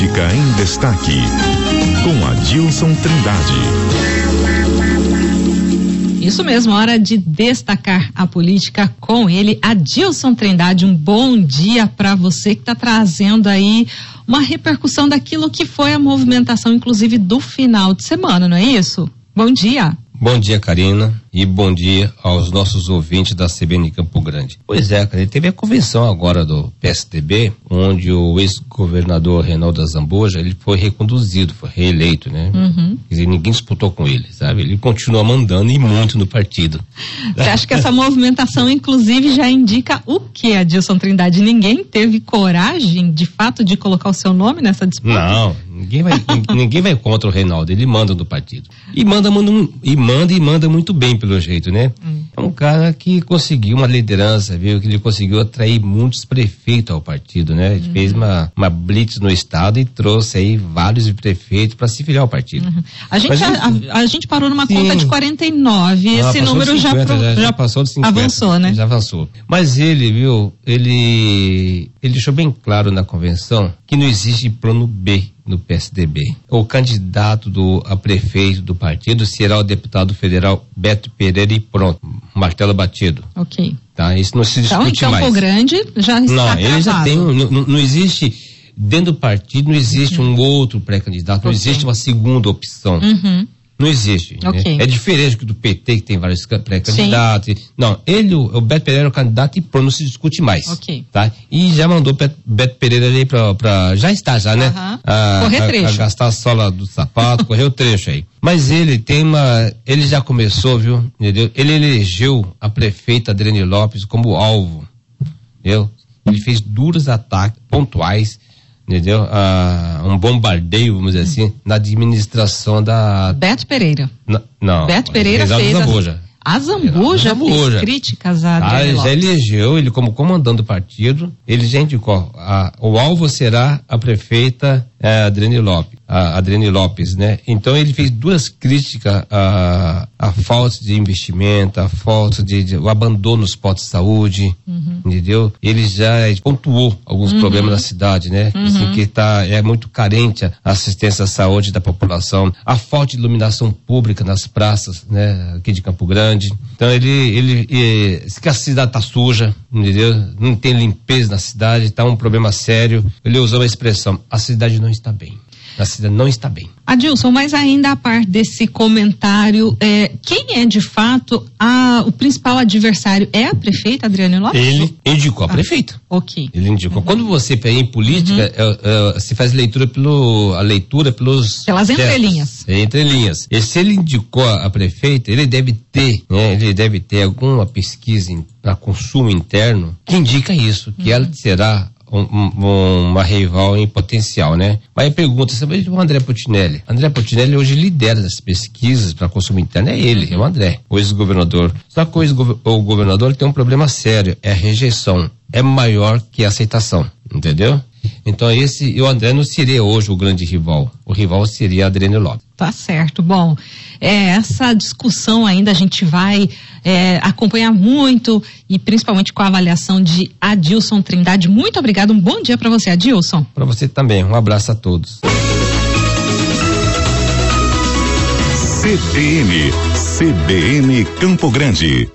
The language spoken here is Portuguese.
Política em Destaque, com Adilson Trindade. Isso mesmo, hora de destacar a política com ele, Adilson Trindade. Um bom dia para você que está trazendo aí uma repercussão daquilo que foi a movimentação, inclusive do final de semana, não é isso? Bom dia. Bom dia, Karina, e bom dia aos nossos ouvintes da CBN Campo Grande. Pois é, cara, teve a convenção agora do PSDB, onde o ex-governador Reinaldo Zamboja, ele foi reconduzido, foi reeleito, né? Uhum. Quer dizer, ninguém disputou com ele, sabe? Ele continua mandando e muito no partido. Você acha que essa movimentação, inclusive, já indica o que, Adilson Trindade? Ninguém teve coragem, de fato, de colocar o seu nome nessa disputa? Não, ninguém vai, ninguém vai contra o Reinaldo, ele manda no partido. E manda, manda, e manda e manda muito bem, pelo jeito, né? Hum. É um cara que conseguiu uma liderança, viu? Que ele conseguiu atrair muitos prefeitos ao partido, né? Ele hum. fez uma, uma blitz no estado e trouxe aí vários prefeitos para se filiar ao partido. Uhum. A, gente, Mas, a, a, a, gente parou numa sim. conta de 49 e esse número 50, já, pro, já, já, passou de 50. Avançou, né? Já avançou. Mas ele, viu? Ele, ele deixou bem claro na convenção que não existe plano B no PSDB. O candidato do, a prefeito do partido será o deputado federal Beto Pereira e pronto, martelo batido. Ok. Tá? Isso não se discute então, em Campo mais. Grande já está Não, ele já tem, não, não existe dentro do partido não existe uhum. um outro pré-candidato, não okay. existe uma segunda opção. Uhum. Não existe. Né? Okay. Né? É diferente do PT, que tem vários pré-candidatos. Não, ele, o Beto Pereira é o candidato e pronto, não se discute mais. Okay. Tá? E já mandou o Beto Pereira ali pra, Já está, já, né? A, correr trecho. A, a gastar a sola do sapato, correr o trecho aí. Mas ele tem uma. Ele já começou, viu? Entendeu? Ele elegeu a prefeita Adriane Lopes como alvo. Entendeu? Ele fez duros ataques pontuais entendeu? Ah, um bombardeio, vamos dizer assim, na administração da. Beto Pereira. N não. Beto Pereira fez. Zambuja. A Zambuja, Zambuja fez críticas a ah, ele já elegeu ele como comandante do partido, ele já indicou, a, o alvo será a prefeita é, Adriane Lopes, a Adriane Lopes, né? Então ele fez duas críticas à, à falta de investimento, a falta de, de, o abandono dos postos de saúde, uhum. entendeu? Ele já pontuou alguns uhum. problemas na cidade, né? Uhum. Assim, que tá, é muito carente a assistência à saúde da população, a falta de iluminação pública nas praças, né? Aqui de Campo Grande. Então ele, ele, ele que a cidade tá suja, entendeu? Não tem limpeza na cidade, tá um problema sério. Ele usou uma expressão, a cidade não está bem. A cidade não está bem. Adilson, mas ainda a parte desse comentário, é, quem é de fato a, o principal adversário? É a prefeita Adriane Lopes? Ele indicou a ah, prefeita. Ok. Ele indicou. Uhum. Quando você pega em política, uhum. é, é, se faz leitura pelo, a leitura pelos. Pelas entrelinhas. É, entrelinhas. E se ele indicou a prefeita, ele deve ter, né, ele deve ter alguma pesquisa para consumo interno que indica isso, que uhum. ela será um, um, uma rival em potencial, né? Mas pergunta, vai o André Putinelli. André Putinelli hoje lidera as pesquisas para consumo interno, é ele, é o André, o ex-governador. Só que o ex-governador tem um problema sério, é a rejeição. É maior que a aceitação, entendeu? Então esse, o André não seria hoje o grande rival. O rival seria Adriano Lopes. Tá certo. Bom, é, essa discussão ainda a gente vai é, acompanhar muito e principalmente com a avaliação de Adilson Trindade. Muito obrigado. Um bom dia para você, Adilson. Para você também. Um abraço a todos. CBN, CBN Campo Grande.